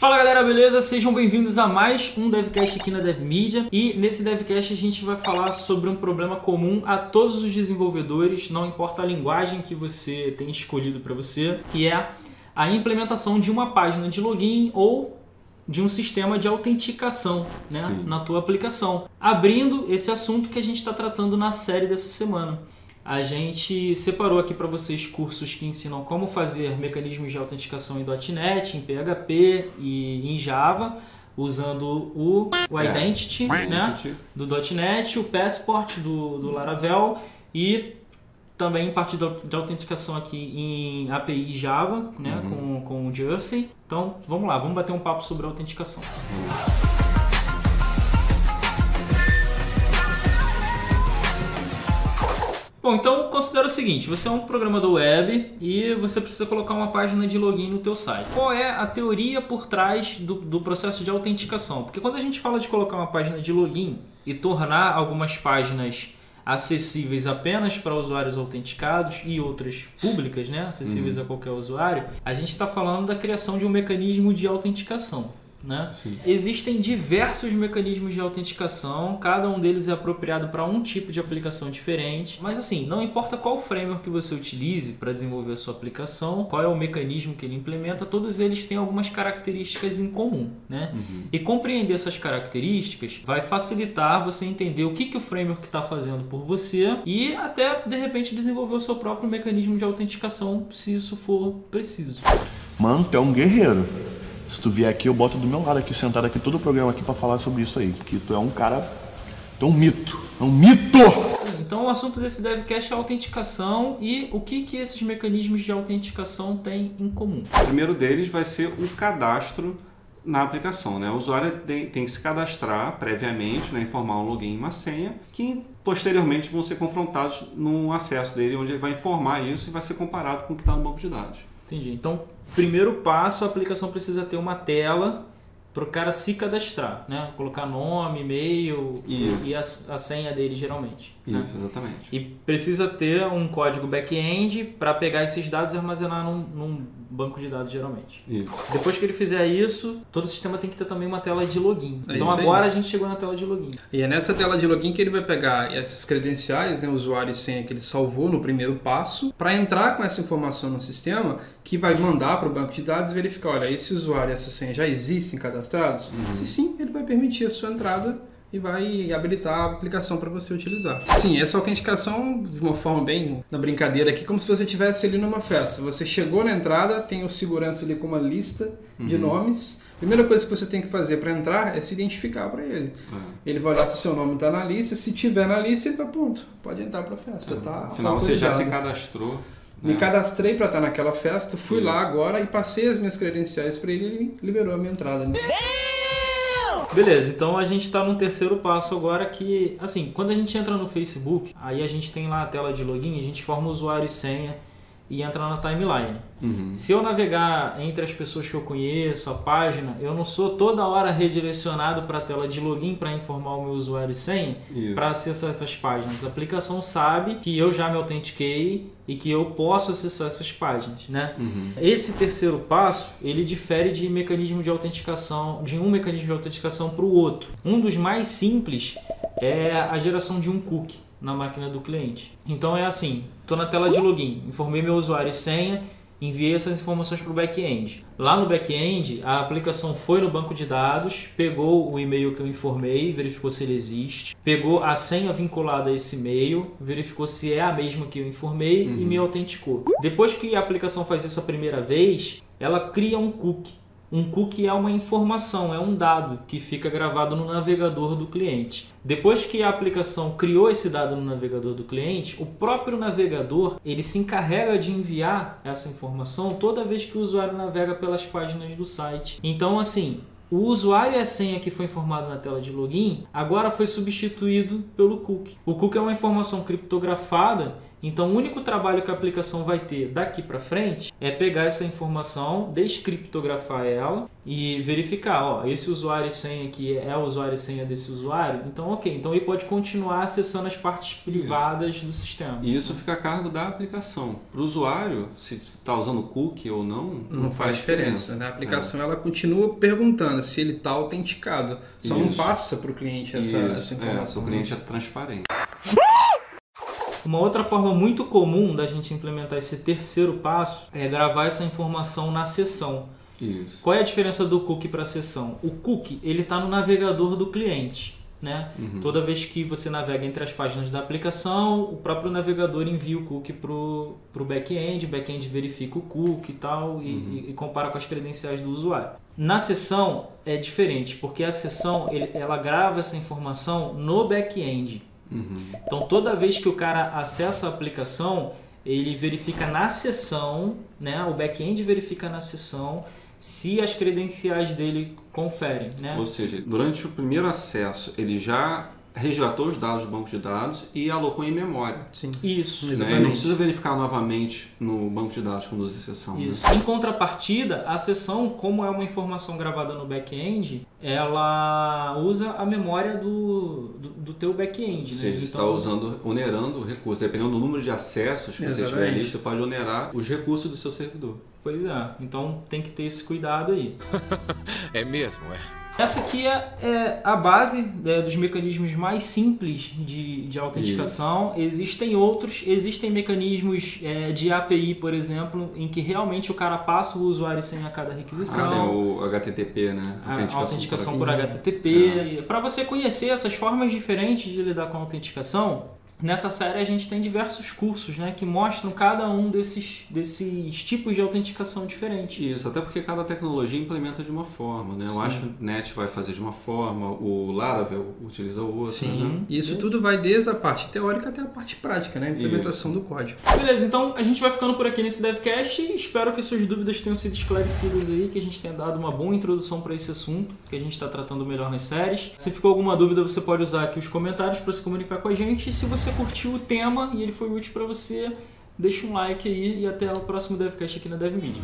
Fala galera, beleza? Sejam bem-vindos a mais um DevCast aqui na DevMedia e nesse DevCast a gente vai falar sobre um problema comum a todos os desenvolvedores, não importa a linguagem que você tem escolhido para você, que é a implementação de uma página de login ou de um sistema de autenticação né, na tua aplicação. Abrindo esse assunto que a gente está tratando na série dessa semana a gente separou aqui para vocês cursos que ensinam como fazer mecanismos de autenticação em .NET, em PHP e em Java, usando o, o é, Identity, né, do .NET, o Passport do, do Laravel e também parte de autenticação aqui em API Java, né, uhum. com, com o Jersey. Então, vamos lá, vamos bater um papo sobre autenticação. Uhum. Bom, então considera o seguinte, você é um programador web e você precisa colocar uma página de login no teu site. Qual é a teoria por trás do, do processo de autenticação? Porque quando a gente fala de colocar uma página de login e tornar algumas páginas acessíveis apenas para usuários autenticados e outras públicas, né, acessíveis uhum. a qualquer usuário, a gente está falando da criação de um mecanismo de autenticação. Né? Existem diversos mecanismos de autenticação, cada um deles é apropriado para um tipo de aplicação diferente. Mas assim, não importa qual framework que você utilize para desenvolver a sua aplicação, qual é o mecanismo que ele implementa, todos eles têm algumas características em comum. Né? Uhum. E compreender essas características vai facilitar você entender o que, que o framework está fazendo por você e até de repente desenvolver o seu próprio mecanismo de autenticação se isso for preciso. Mano, tu é um guerreiro. Se tu vier aqui, eu boto do meu lado aqui, sentado aqui, todo o programa aqui para falar sobre isso aí. Que tu é um cara. Tu é um mito. É um mito! Então o assunto desse DevCast é a autenticação e o que, que esses mecanismos de autenticação têm em comum. O primeiro deles vai ser o cadastro na aplicação. Né? O usuário tem, tem que se cadastrar previamente, né? informar um login e uma senha, que posteriormente vão ser confrontados no acesso dele, onde ele vai informar isso e vai ser comparado com o que está no banco de dados. Entendi. Então, primeiro passo, a aplicação precisa ter uma tela para o cara se cadastrar, né? Colocar nome, e-mail Isso. e a, a, senha dele geralmente. Né? Isso, né? exatamente. E precisa ter um código back-end para pegar esses dados e armazenar num, num, banco de dados geralmente. Isso. Depois que ele fizer isso, todo o sistema tem que ter também uma tela de login. É então agora a gente chegou na tela de login. E é nessa tela de login que ele vai pegar essas credenciais, né, usuário e senha que ele salvou no primeiro passo, para entrar com essa informação no sistema, que vai mandar para o banco de dados verificar, olha, esse usuário e essa senha já existem cadastrados? Uhum. Se sim, ele vai permitir a sua entrada e vai habilitar a aplicação para você utilizar. Sim, essa autenticação, de uma forma bem na brincadeira aqui, como se você estivesse ali numa festa. Você chegou na entrada, tem o segurança ali com uma lista uhum. de nomes. Primeira coisa que você tem que fazer para entrar é se identificar para ele. Uhum. Ele vai olhar se o seu nome está na lista, se tiver na lista, ele vai, ponto, pode entrar para a festa. Uhum. Tá, Afinal, você já se cadastrou. Me né? cadastrei para estar naquela festa, fui Isso. lá agora e passei as minhas credenciais para ele e ele liberou a minha entrada. Né? Beleza, então a gente está no terceiro passo agora que, assim, quando a gente entra no Facebook, aí a gente tem lá a tela de login, a gente forma usuário e senha e entra na timeline. Uhum. Se eu navegar entre as pessoas que eu conheço, a página, eu não sou toda hora redirecionado para a tela de login para informar o meu usuário e senha para acessar essas páginas. A aplicação sabe que eu já me autentiquei e que eu posso acessar essas páginas, né? Uhum. Esse terceiro passo, ele difere de mecanismo de autenticação, de um mecanismo de autenticação para o outro. Um dos mais simples é a geração de um cookie na máquina do cliente. Então é assim, estou na tela de login, informei meu usuário e senha, enviei essas informações para o back-end. Lá no back-end, a aplicação foi no banco de dados, pegou o e-mail que eu informei, verificou se ele existe, pegou a senha vinculada a esse e-mail, verificou se é a mesma que eu informei uhum. e me autenticou. Depois que a aplicação faz isso a primeira vez, ela cria um cookie um cookie é uma informação, é um dado que fica gravado no navegador do cliente. Depois que a aplicação criou esse dado no navegador do cliente, o próprio navegador ele se encarrega de enviar essa informação toda vez que o usuário navega pelas páginas do site. Então, assim, o usuário e a senha que foi informado na tela de login agora foi substituído pelo cookie. O cookie é uma informação criptografada Então, o único trabalho que a aplicação vai ter daqui para frente é pegar essa informação, descriptografar ela e verificar, ó, esse usuário e senha aqui é o usuário e senha desse usuário. Então, ok, então ele pode continuar acessando as partes privadas isso. do sistema. E isso fica a cargo da aplicação. Para o usuário, se está usando cookie ou não, não, não faz, diferença. diferença. Né? A aplicação é. ela continua perguntando se ele está autenticado. Só isso. não passa para o cliente essa, essa informação. É, o cliente é transparente. Uma outra forma muito comum da gente implementar esse terceiro passo é gravar essa informação na sessão. Isso. Qual é a diferença do cookie para a sessão? O cookie ele está no navegador do cliente. Né? Uhum. Toda vez que você navega entre as páginas da aplicação, o próprio navegador envia o cookie para o back-end, o back-end verifica o cookie e tal, e, uhum. e, compara com as credenciais do usuário. Na sessão é diferente, porque a sessão ele, ela grava essa informação no back-end. Uhum. Então toda vez que o cara acessa a aplicação, ele verifica na sessão, né? O back-end verifica na sessão se as credenciais dele conferem, né? Ou seja, durante o primeiro acesso, ele já resgatou os dados do banco de dados e alocou em memória. Sim. Isso. Né? Não precisa verificar novamente no banco de dados quando usa a sessão. Né? Isso. Né? Em contrapartida, a sessão, como é uma informação gravada no back-end, ela usa a memória do, do, do teu back-end. Né? Você está usando, onerando o recurso. Dependendo do número de acessos que Exatamente. você tiver ali, você pode onerar os recursos do seu servidor. Pois é. Então tem que ter esse cuidado aí. é mesmo, é. Essa aqui é, é a base é, dos mecanismos mais simples de, de autenticação. Isso. Existem outros, existem mecanismos é, de API, por exemplo, em que realmente o cara passa o usuário sem a cada requisição. Ah, é o HTTP, né? Autenticação, a autenticação por, por HTTP. É. Para você conhecer essas formas diferentes de lidar com a autenticação, Nessa série a gente tem diversos cursos né, que mostram cada um desses, desses tipos de autenticação diferente. Isso, até porque cada tecnologia implementa de uma forma. Né? O AshNet vai fazer de uma forma, o Laravel utiliza outra. Sim, né? isso tudo vai desde a parte teórica até a parte prática, né? a implementação isso. do código. Beleza, então a gente vai ficando por aqui nesse DevCast. Espero que suas dúvidas tenham sido esclarecidas aí, que a gente tenha dado uma boa introdução para esse assunto, que a gente está tratando melhor nas séries. Se ficou alguma dúvida, você pode usar aqui os comentários para se comunicar com a gente. E se você você curtiu o tema e ele foi útil para você, deixa um like aí e até o próximo DevCast aqui na DevMedia.